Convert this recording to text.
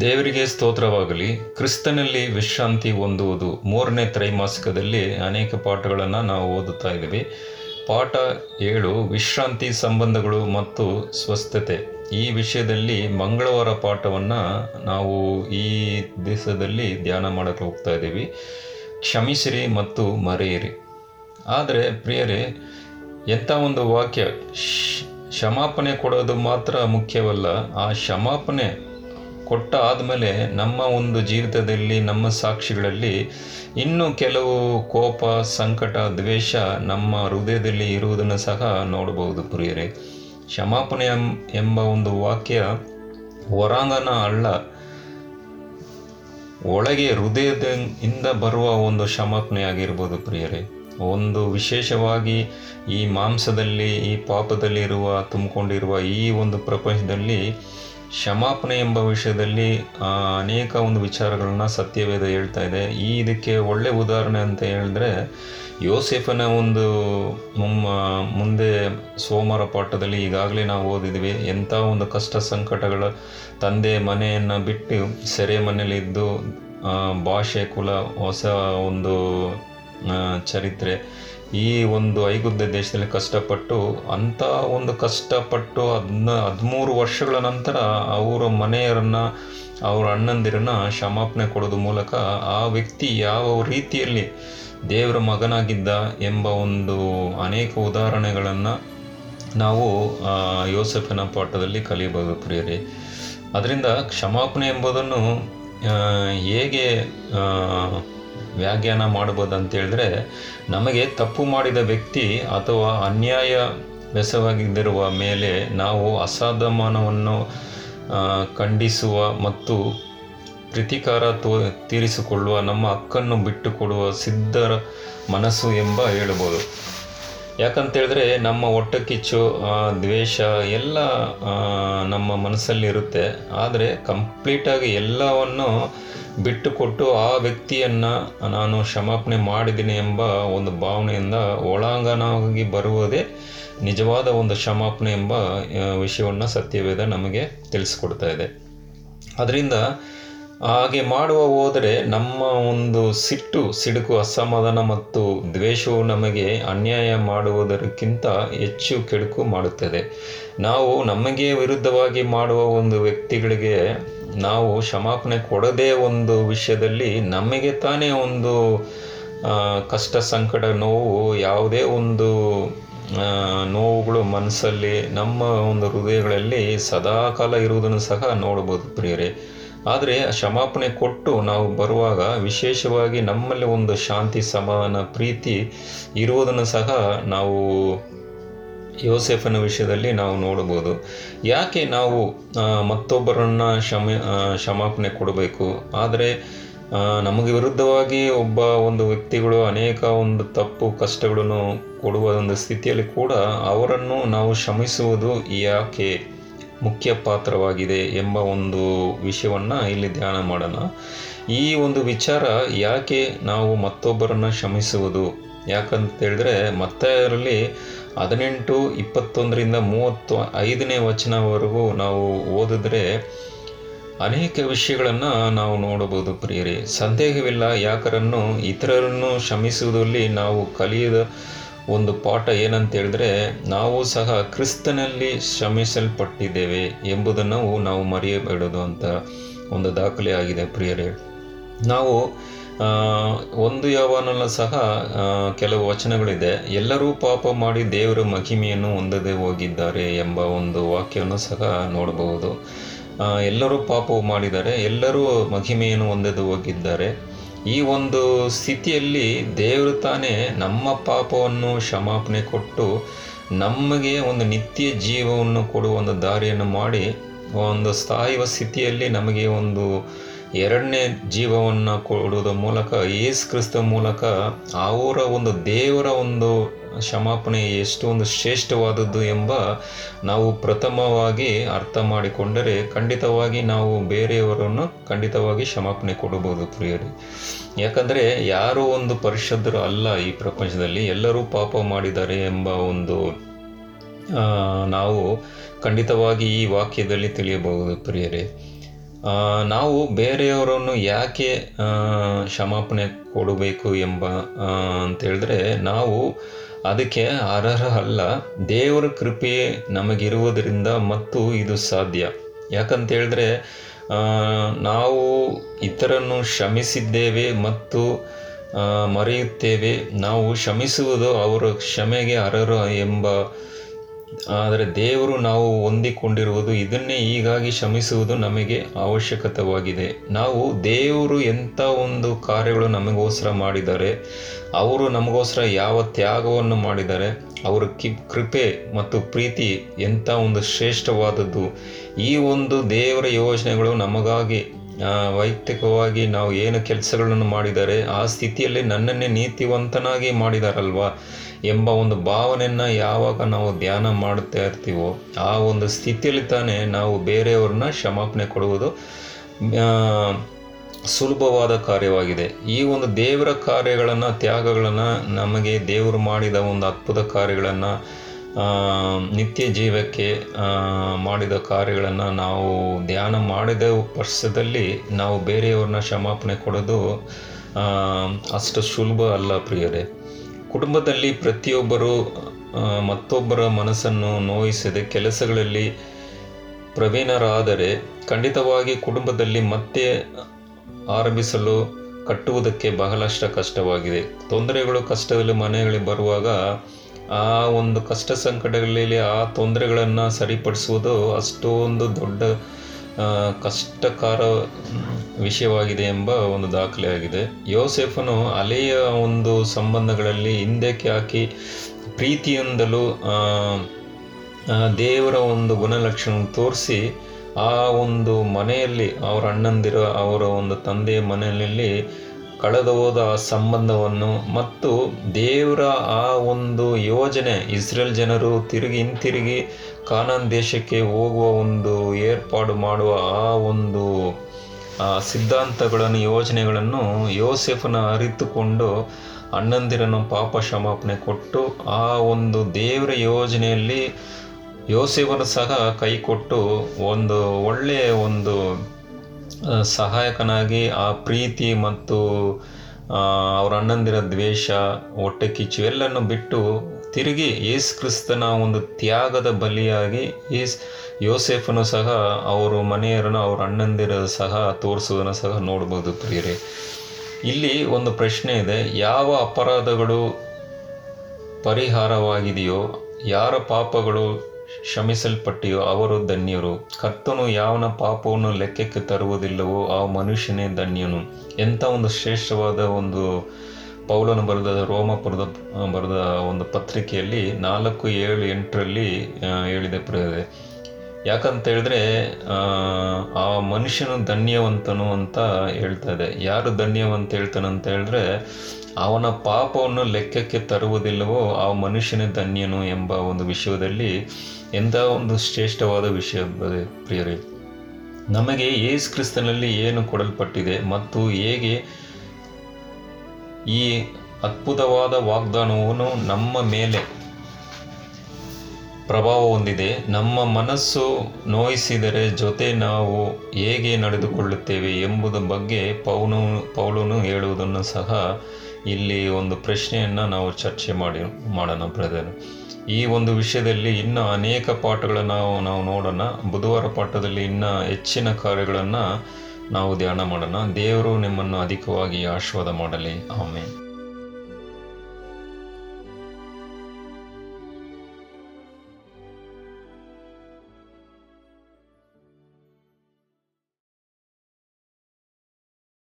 ದೇವರಿಗೆ ಸ್ತೋತ್ರವಾಗಲಿ. ಕ್ರಿಸ್ತನಲ್ಲಿ ವಿಶ್ರಾಂತಿ ಹೊಂದುವುದು ಮೂರನೇ ತ್ರೈಮಾಸಿಕದಲ್ಲಿ ಅನೇಕ ಪಾಠಗಳನ್ನು ನಾವು ಓದುತ್ತಾ ಇದ್ದೀವಿ. ಪಾಠ ಏಳು, ವಿಶ್ರಾಂತಿ ಸಂಬಂಧಗಳು ಮತ್ತು ಸ್ವಸ್ಥತೆ. ಈ ವಿಷಯದಲ್ಲಿ ಮಂಗಳವಾರ ಪಾಠವನ್ನು ನಾವು ಈ ದಿವಸದಲ್ಲಿ ಧ್ಯಾನ ಮಾಡಕ್ಕೆ ಹೋಗ್ತಾ ಇದ್ದೀವಿ. ಕ್ಷಮಿಸಿರಿ ಮತ್ತು ಮರೆಯಿರಿ. ಆದರೆ ಪ್ರಿಯರೇ, ಎಂಥ ಒಂದು ವಾಕ್ಯ ಕ್ಷಮಾಪಣೆ ಕೊಡೋದು ಮಾತ್ರ ಮುಖ್ಯವಲ್ಲ. ಆ ಕ್ಷಮಾಪಣೆ ಕೊಟ್ಟ ಆದಮೇಲೆ ನಮ್ಮ ಒಂದು ಜೀವಿತದಲ್ಲಿ, ನಮ್ಮ ಸಾಕ್ಷಿಗಳಲ್ಲಿ ಇನ್ನೂ ಕೆಲವು ಕೋಪ, ಸಂಕಟ, ದ್ವೇಷ ನಮ್ಮ ಹೃದಯದಲ್ಲಿ ಇರುವುದನ್ನು ಸಹ ನೋಡಬಹುದು ಪ್ರಿಯರೇ. ಕ್ಷಮಾಪಣೆ ಎಂಬ ಒಂದು ವಾಕ್ಯ ಹೊರಾಂಗಣ ಅಲ್ಲ ಒಳಗೆ ಹೃದಯದ ಇಂದ ಬರುವ ಒಂದು ಕ್ಷಮಾಪಣೆ ಆಗಿರ್ಬೋದು ಪ್ರಿಯರೇ. ಒಂದು ವಿಶೇಷವಾಗಿ ಈ ಮಾಂಸದಲ್ಲಿ, ಈ ಪಾಪದಲ್ಲಿರುವ, ತುಂಬಿಕೊಂಡಿರುವ ಈ ಒಂದು ಪ್ರಪಂಚದಲ್ಲಿ ಕ್ಷಮಾಪಣೆ ಎಂಬ ವಿಷಯದಲ್ಲಿ ಅನೇಕ ಒಂದು ವಿಚಾರಗಳನ್ನು ಸತ್ಯವೇದ ಹೇಳ್ತಾ ಇದೆ. ಈ ಇದಕ್ಕೆ ಒಳ್ಳೆ ಉದಾಹರಣೆ ಅಂತ ಹೇಳಿದ್ರೆ, ಯೋಸೆಫನ ಒಂದು ಮುಮ್ಮ, ಮುಂದೆ ಸೋಮವಾರ ಪಾಠದಲ್ಲಿ ಈಗಾಗಲೇ ನಾವು ಓದಿದ್ವಿ, ಎಂಥ ಒಂದು ಕಷ್ಟ ಸಂಕಟಗಳ ತಂದೆ ಮನೆಯನ್ನು ಬಿಟ್ಟು ಸೆರೆ ಮನೆಯಲ್ಲಿ ಇದ್ದು ಭಾಷೆ ಕುಲ ಹೊಸ ಒಂದು ಚರಿತ್ರೆ. ಈ ಒಂದು ಐಗುದ್ದ ದೇಶದಲ್ಲಿ ಕಷ್ಟಪಟ್ಟು, ಅಂಥ ಒಂದು ಕಷ್ಟಪಟ್ಟು ಅದನ್ನ ಹದಿಮೂರು ವರ್ಷಗಳ ನಂತರ ಅವರ ಮನೆಯರನ್ನು ಅವರ ಅಣ್ಣಂದಿರನ್ನ ಕ್ಷಮಾಪಣೆ ಕೊಡೋದು ಮೂಲಕ ಆ ವ್ಯಕ್ತಿ ಯಾವ ರೀತಿಯಲ್ಲಿ ದೇವರ ಮಗನಾಗಿದ್ದ ಎಂಬ ಒಂದು ಅನೇಕ ಉದಾಹರಣೆಗಳನ್ನು ನಾವು ಯೋಸೆಫನ ಪಾಠದಲ್ಲಿ ಕಲಿಯಬಹುದು ಪ್ರಿಯರೇ. ಅದರಿಂದ ಕ್ಷಮಾಪಣೆ ಎಂಬುದನ್ನು ಹೇಗೆ ವ್ಯಾಖ್ಯಾನ ಮಾಡ್ಬೋದು ಅಂತ ಹೇಳಿದ್ರೆ ನಮಗೆ ತಪ್ಪು ಮಾಡಿದ ವ್ಯಕ್ತಿ ಅಥವಾ ಅನ್ಯಾಯ ಬೆಸವಾಗಿದ್ದಿರುವ ಮೇಲೆ ನಾವು ಅಸಾಧಮಾನವನ್ನು ಖಂಡಿಸುವ ಮತ್ತು ಪ್ರತಿಕಾರ ತೋ, ತೀರಿಸಿಕೊಳ್ಳುವ ನಮ್ಮ ಹಕ್ಕನ್ನು ಬಿಟ್ಟುಕೊಡುವ ಸಿದ್ಧರ ಮನಸ್ಸು ಎಂಬ ಹೇಳ್ಬೋದು. ಯಾಕಂತೇಳಿದ್ರೆ ನಮ್ಮ ಹೊಟ್ಟೆ ಕಿಚ್ಚು ದ್ವೇಷ ಎಲ್ಲ ನಮ್ಮ ಮನಸ್ಸಲ್ಲಿರುತ್ತೆ. ಆದರೆ ಕಂಪ್ಲೀಟಾಗಿ ಎಲ್ಲವನ್ನು ಬಿಟ್ಟುಕೊಟ್ಟು ಆ ವ್ಯಕ್ತಿಯನ್ನು ನಾನು ಕ್ಷಮಾಪಣೆ ಮಾಡಿದ್ದೀನಿ ಎಂಬ ಒಂದು ಭಾವನೆಯಿಂದ ಒಳಾಂಗಣವಾಗಿ ಬರುವುದೇ ನಿಜವಾದ ಒಂದು ಕ್ಷಮಾಪಣೆ ಎಂಬ ವಿಷಯವನ್ನು ಸತ್ಯವೇದ ನಮಗೆ ತಿಳಿಸ್ಕೊಡ್ತಾ ಇದೆ. ಅದರಿಂದ ಹಾಗೆ ಮಾಡುವ ಹೋದರೆ ನಮ್ಮ ಒಂದು ಸಿಟ್ಟು, ಸಿಡುಕು, ಅಸಮಾಧಾನ ಮತ್ತು ದ್ವೇಷವು ನಮಗೆ ಅನ್ಯಾಯ ಮಾಡುವುದಕ್ಕಿಂತ ಹೆಚ್ಚು ಕೆಡುಕು ಮಾಡುತ್ತದೆ. ನಾವು ನಮಗೆ ವಿರುದ್ಧವಾಗಿ ಮಾಡುವ ಒಂದು ವ್ಯಕ್ತಿಗಳಿಗೆ ನಾವು ಕ್ಷಮಾಪಣೆ ಕೊಡದೇ ಒಂದು ವಿಷಯದಲ್ಲಿ ನಮಗೆ ತಾನೇ ಒಂದು ಕಷ್ಟ, ಸಂಕಟ, ನೋವು, ಯಾವುದೇ ಒಂದು ನೋವುಗಳು ಮನಸ್ಸಲ್ಲಿ, ನಮ್ಮ ಒಂದು ಹೃದಯಗಳಲ್ಲಿ ಸದಾಕಾಲ ಇರುವುದನ್ನು ಸಹ ನೋಡಬಹುದು ಪ್ರಿಯರೇ. ಆದರೆ ಕ್ಷಮಾಪಣೆ ಕೊಟ್ಟು ನಾವು ಬರುವಾಗ ವಿಶೇಷವಾಗಿ ನಮ್ಮಲ್ಲಿ ಒಂದು ಶಾಂತಿ, ಸಮಾನ, ಪ್ರೀತಿ ಇರುವುದನ್ನು ಸಹ ನಾವು ಯೋಸೆಫನ ವಿಷಯದಲ್ಲಿ ನಾವು ನೋಡಬಹುದು. ಯಾಕೆ ನಾವು ಮತ್ತೊಬ್ಬರನ್ನ ಕ್ಷಮ ಕ್ಷಮಾಪಣೆ ಕೊಡಬೇಕು? ಆದರೆ ನಮಗೆ ವಿರುದ್ಧವಾಗಿ ಒಬ್ಬ ಒಂದು ವ್ಯಕ್ತಿಗಳು ಅನೇಕ ಒಂದು ತಪ್ಪು ಕಷ್ಟಗಳನ್ನು ಕೊಡುವ ಒಂದು ಸ್ಥಿತಿಯಲ್ಲಿ ಕೂಡ ಅವರನ್ನು ನಾವು ಕ್ಷಮಿಸುವುದು ಯಾಕೆ? ಮುಖ್ಯ ಪಾತ್ರವಾಗಿದೆ ಎಂಬ ಒಂದು ವಿಷಯವನ್ನು ಇಲ್ಲಿ ಧ್ಯಾನ ಮಾಡೋಣ. ಈ ಒಂದು ವಿಚಾರ ಯಾಕೆ ನಾವು ಮತ್ತೊಬ್ಬರನ್ನು ಕ್ಷಮಿಸುವುದು? ಯಾಕಂತ ಹೇಳಿದ್ರೆ ಅದರಲ್ಲಿ ಹದಿನೆಂಟು, ಇಪ್ಪತ್ತೊಂದರಿಂದ ಮೂವತ್ತು, ಐದನೇ ವಚನವರೆಗೂ ನಾವು ಓದಿದ್ರೆ ಅನೇಕ ವಿಷಯಗಳನ್ನು ನಾವು ನೋಡಬಹುದು ಪ್ರಿಯರಿ. ಸಂದೇಹವಿಲ್ಲ ಯಾಕರನ್ನು? ಇತರರನ್ನು ಶ್ರಮಿಸುವುದರಲ್ಲಿ ನಾವು ಕಲಿಯದ ಒಂದು ಪಾಠ ಏನಂತ ಹೇಳಿದ್ರೆ ನಾವು ಸಹ ಕ್ರಿಸ್ತನಲ್ಲಿ ಶ್ರಮಿಸಲ್ಪಟ್ಟಿದ್ದೇವೆ ಎಂಬುದನ್ನು ನಾವು ಮರೆಯಬೇಡದು ಅಂತ ಒಂದು ದಾಖಲೆ ಆಗಿದೆ ಪ್ರಿಯರೇ. ನಾವು ಒಂದು ಯಾವನಲ್ಲ ಸಹ ಕೆಲವು ವಚನಗಳಿದೆ, ಎಲ್ಲರೂ ಪಾಪ ಮಾಡಿ ದೇವರ ಮಹಿಮೆಯನ್ನು ಹೊಂದದೆ ಹೋಗಿದ್ದಾರೆ ಎಂಬ ಒಂದು ವಾಕ್ಯವನ್ನು ಸಹ ನೋಡಬಹುದು. ಎಲ್ಲರೂ ಪಾಪವು ಮಾಡಿದ್ದಾರೆ, ಎಲ್ಲರೂ ಮಹಿಮೆಯನ್ನು ಹೊಂದದೆ ಹೋಗಿದ್ದಾರೆ. ಈ ಒಂದು ಸ್ಥಿತಿಯಲ್ಲಿ ದೇವರು ತಾನೇ ನಮ್ಮ ಪಾಪವನ್ನು ಕ್ಷಮಾಪಣೆ ಕೊಟ್ಟು ನಮಗೆ ಒಂದು ನಿತ್ಯ ಜೀವವನ್ನು ಕೊಡುವ ಒಂದು ದಾರಿಯನ್ನು ಮಾಡಿ, ಒಂದು ಸ್ಥಾಯುವ ಸ್ಥಿತಿಯಲ್ಲಿ ನಮಗೆ ಒಂದು ಎರಡನೇ ಜೀವವನ್ನು ಕೊಡುವುದರ ಮೂಲಕ, ಯೇಸು ಕ್ರಿಸ್ತ ಮೂಲಕ ಅವರ ಒಂದು ದೇವರ ಒಂದು ಕ್ಷಮಾಪಣೆ ಎಷ್ಟು ಒಂದು ಶ್ರೇಷ್ಠವಾದದ್ದು ಎಂಬ ನಾವು ಪ್ರಥಮವಾಗಿ ಅರ್ಥ ಮಾಡಿಕೊಂಡರೆ ಖಂಡಿತವಾಗಿ ನಾವು ಬೇರೆಯವರನ್ನು ಖಂಡಿತವಾಗಿ ಕ್ಷಮಾಪಣೆ ಕೊಡಬಹುದು ಪ್ರಿಯರಿ. ಯಾಕಂದರೆ ಯಾರೂ ಒಂದು ಪರಿಶುದ್ಧರು ಅಲ್ಲ ಈ ಪ್ರಪಂಚದಲ್ಲಿ, ಎಲ್ಲರೂ ಪಾಪ ಮಾಡಿದ್ದಾರೆ ಎಂಬ ಒಂದು ನಾವು ಖಂಡಿತವಾಗಿ ಈ ವಾಕ್ಯದಲ್ಲಿ ತಿಳಿಯಬಹುದು ಪ್ರಿಯರೇ. ನಾವು ಬೇರೆಯವರನ್ನು ಯಾಕೆ ಕ್ಷಮಾಪಣೆ ಕೊಡಬೇಕು ಎಂಬ ಅಂತೇಳಿದ್ರೆ ನಾವು ಅದಕ್ಕೆ ಅರ್ಹ ಅಲ್ಲ ದೇವರ ಕೃಪೆ ನಮಗಿರುವುದರಿಂದ ಮತ್ತು ಇದು ಸಾಧ್ಯ. ಯಾಕಂತೇಳಿದ್ರೆ ನಾವು ಇತರನ್ನು ಕ್ಷಮಿಸಿದ್ದೇವೆ ಮತ್ತು ಮರೆಯುತ್ತೇವೆ. ನಾವು ಕ್ಷಮಿಸುವುದು ಅವರ ಕ್ಷಮೆಗೆ ಅರ್ಹರು ಎಂಬ ಆದರೆ ದೇವರು ನಾವು ಹೊಂದಿಕೊಂಡಿರುವುದು ಇದನ್ನೇ ಹೀಗಾಗಿ ಶ್ರಮಿಸುವುದು ನಮಗೆ ಅವಶ್ಯಕತವಾಗಿದೆ. ನಾವು ದೇವರು ಎಂಥ ಒಂದು ಕಾರ್ಯಗಳು ನಮಗೋಸ್ಕರ ಮಾಡಿದ್ದಾರೆ ಅವರು ನಮಗೋಸ್ಕರ ಯಾವ ತ್ಯಾಗವನ್ನು ಮಾಡಿದ್ದಾರೆ ಅವರ ಕಿ, ಕೃಪೆ ಮತ್ತು ಪ್ರೀತಿ ಎಂಥ ಒಂದು ಶ್ರೇಷ್ಠವಾದದ್ದು, ಈ ಒಂದು ದೇವರ ಯೋಜನೆಗಳು ನಮಗಾಗಿ ವೈಯಕ್ತಿಕವಾಗಿ ನಾವು ಏನು ಕೆಲಸಗಳನ್ನು ಮಾಡಿದರೆ ಆ ಸ್ಥಿತಿಯಲ್ಲಿ ನನ್ನನ್ನೇ ನೀತಿವಂತನಾಗಿ ಮಾಡಿದಾರಲ್ವಾ ಎಂಬ ಒಂದು ಭಾವನೆಯನ್ನು ಯಾವಾಗ ನಾವು ಧ್ಯಾನ ಮಾಡುತ್ತಾ ಇರ್ತೀವೋ ಆ ಒಂದು ಸ್ಥಿತಿಯಲ್ಲಿ ತಾನೇ ನಾವು ಬೇರೆಯವ್ರನ್ನ ಕ್ಷಮಾಪಣೆ ಕೊಡುವುದು ಸುಲಭವಾದ ಕಾರ್ಯವಾಗಿದೆ. ಈ ಒಂದು ದೇವರ ಕಾರ್ಯಗಳನ್ನು, ತ್ಯಾಗಗಳನ್ನು ನಮಗೆ ದೇವರು ಮಾಡಿದ ಒಂದು ಅದ್ಭುತ ಕಾರ್ಯಗಳನ್ನು ನಿತ್ಯ ಜೀವಕ್ಕೆ ಮಾಡಿದ ಕಾರ್ಯಗಳನ್ನು ನಾವು ಧ್ಯಾನ ಮಾಡಿದ ವರ್ಷದಲ್ಲಿ ನಾವು ಬೇರೆಯವ್ರನ್ನ ಕ್ಷಮಾಪಣೆ ಕೊಡೋದು ಅಷ್ಟು ಸುಲಭ ಅಲ್ಲ ಪ್ರಿಯರೇ. ಕುಟುಂಬದಲ್ಲಿ ಪ್ರತಿಯೊಬ್ಬರು ಮತ್ತೊಬ್ಬರ ಮನಸ್ಸನ್ನು ನೋಯಿಸದೆ ಕೆಲಸಗಳಲ್ಲಿ ಪ್ರವೀಣರಾದರೆ ಖಂಡಿತವಾಗಿ ಕುಟುಂಬದಲ್ಲಿ ಮತ್ತೆ ಆರಂಭಿಸಲು ಕಟ್ಟುವುದಕ್ಕೆ ಬಹಳಷ್ಟು ಕಷ್ಟವಾಗಿದೆ. ತೊಂದರೆಗಳು, ಕಷ್ಟದಲ್ಲಿ ಮನೆಗಳಿಗೆ ಬರುವಾಗ ಆ ಒಂದು ಕಷ್ಟ ಸಂಕಟಗಳಲ್ಲಿ ಆ ತೊಂದರೆಗಳನ್ನು ಸರಿಪಡಿಸುವುದು ಅಷ್ಟೊಂದು ದೊಡ್ಡ ಕಷ್ಟಕರ ವಿಷಯವಾಗಿದೆ ಎಂಬ ಒಂದು ದಾಖಲೆಯಾಗಿದೆ ಯೋಸೆಫನು ಅಲೆಯ ಒಂದು ಸಂಬಂಧಗಳಲ್ಲಿ ಹಿಂದಕ್ಕೆ ಹಾಕಿ ಪ್ರೀತಿಯಿಂದಲೂ ದೇವರ ಒಂದು ಗುಣಲಕ್ಷಣ ತೋರಿಸಿ ಆ ಒಂದು ಮನೆಯಲ್ಲಿ, ಅವರ ಅಣ್ಣಂದಿರ, ಅವರ ಒಂದು ತಂದೆಯ ಮನೆಯಲ್ಲಿ ಕಳೆದು ಹೋದ ಸಂಬಂಧವನ್ನು ಮತ್ತು ದೇವರ ಆ ಒಂದು ಯೋಜನೆ, ಇಸ್ರೇಲ್ ಜನರು ತಿರುಗಿ ಹಿಂತಿರುಗಿ ಕಾನಾನ್ ದೇಶಕ್ಕೆ ಹೋಗುವ ಒಂದು ಏರ್ಪಾಡು ಮಾಡುವ ಆ ಒಂದು ಸಿದ್ಧಾಂತಗಳನ್ನು, ಯೋಜನೆಗಳನ್ನು ಯೋಸೆಫನ ಅರಿತುಕೊಂಡು ಅಣ್ಣಂದಿರನ್ನು ಪಾಪ ಕ್ಷಮಾಪಣೆ ಕೊಟ್ಟು ಆ ಒಂದು ದೇವರ ಯೋಜನೆಯಲ್ಲಿ ಯೋಸೆಫನು ಸಹ ಕೈಕೊಟ್ಟು ಒಂದು ಒಳ್ಳೆಯ ಒಂದು ಸಹಾಯಕನಾಗಿ ಆ ಪ್ರೀತಿ ಮತ್ತು ಅವರ ಅಣ್ಣಂದಿರ ದ್ವೇಷ, ಹೊಟ್ಟೆ ಕಿಚ್ಚು ಎಲ್ಲನ್ನು ಬಿಟ್ಟು ತಿರುಗಿ ಯೇಸು ಕ್ರಿಸ್ತನ ಒಂದು ತ್ಯಾಗದ ಬಲಿಯಾಗಿ ಏಸ್ ಯೋಸೆಫನು ಸಹ ಅವರು ಮನೆಯರನ್ನು ಅವ್ರ ಅಣ್ಣಂದಿರ ಸಹ ತೋರಿಸುವುದನ್ನು ಸಹ ನೋಡ್ಬೋದು ಪ್ರಿಯರೇ. ಇಲ್ಲಿ ಒಂದು ಪ್ರಶ್ನೆ ಇದೆ, ಯಾವ ಅಪರಾಧಗಳು ಪರಿಹಾರವಾಗಿದೆಯೋ, ಯಾರ ಪಾಪಗಳು ಕ್ಷಮಿಸಲ್ಪಟ್ಟಿಯೋ ಅವರು ಧನ್ಯರು. ಕರ್ತನು ಯಾವನ ಪಾಪವನ್ನು ಲೆಕ್ಕಕ್ಕೆ ತರುವುದಿಲ್ಲವೋ ಆ ಮನುಷ್ಯನೇ ಧನ್ಯನು. ಎಂಥ ಒಂದು ಶ್ರೇಷ್ಠವಾದ ಒಂದು ಪೌಲನು ಬರೆದ ರೋಮಪುರದ ಬರೆದ ಒಂದು ಪತ್ರಿಕೆಯಲ್ಲಿ ನಾಲ್ಕು ಏಳು ಎಂಟರಲ್ಲಿ ಹೇಳಿದೆ ಪ್ರಿಯರೇ. ಯಾಕಂತ ಹೇಳಿದ್ರೆ ಆ, ಮನುಷ್ಯನು ಧನ್ಯವಂತನು ಅಂತ ಹೇಳ್ತಾ ಇದೆ. ಯಾರು ಧನ್ಯವಂತ ಹೇಳ್ತಾನೆ ಅಂತ ಹೇಳಿದ್ರೆ ಅವನ ಪಾಪವನ್ನು ಲೆಕ್ಕಕ್ಕೆ ತರುವುದಿಲ್ಲವೋ ಆ ಮನುಷ್ಯನೇ ಧನ್ಯನು ಎಂಬ ಒಂದು ವಿಷಯದಲ್ಲಿ ಎಂಥ ಒಂದು ಶ್ರೇಷ್ಠವಾದ ವಿಷಯ ಪ್ರಿಯರೇ? ನಮಗೆ ಏಸು ಕ್ರಿಸ್ತನಲ್ಲಿ ಏನು ಕೊಡಲ್ಪಟ್ಟಿದೆ ಮತ್ತು ಹೇಗೆ ಈ ಅದ್ಭುತವಾದ ವಾಗ್ದಾನವನ್ನು ನಮ್ಮ ಮೇಲೆ ಪ್ರಭಾವ ಹೊಂದಿದೆ, ನಮ್ಮ ಮನಸ್ಸು ನೋಯಿಸಿದರೆ ಜೊತೆ ನಾವು ಹೇಗೆ ನಡೆದುಕೊಳ್ಳುತ್ತೇವೆ ಎಂಬುದ ಬಗ್ಗೆ ಪೌನು ಪೌಲನು ಹೇಳುವುದನ್ನು ಸಹ ಇಲ್ಲಿ ಒಂದು ಪ್ರಶ್ನೆಯನ್ನು ನಾವು ಚರ್ಚೆ ಮಾಡಿ, ಮಾಡೋಣ ಬ್ರದರ್. ಈ ಒಂದು ವಿಷಯದಲ್ಲಿ ಇನ್ನೂ ಅನೇಕ ಪಾಠಗಳನ್ನು ನಾವು ನಾವು ನೋಡೋಣ. ಬುಧವಾರ ಪಾಠದಲ್ಲಿ ಇನ್ನೂ ಹೆಚ್ಚಿನ ಕಾರ್ಯಗಳನ್ನು ನಾವು ಧ್ಯಾನ ಮಾಡೋಣ. ದೇವರು ನಿಮ್ಮನ್ನು ಅಧಿಕವಾಗಿ ಆಶೀರ್ವಾದ ಮಾಡಲಿ. ಆಮೇಲೆ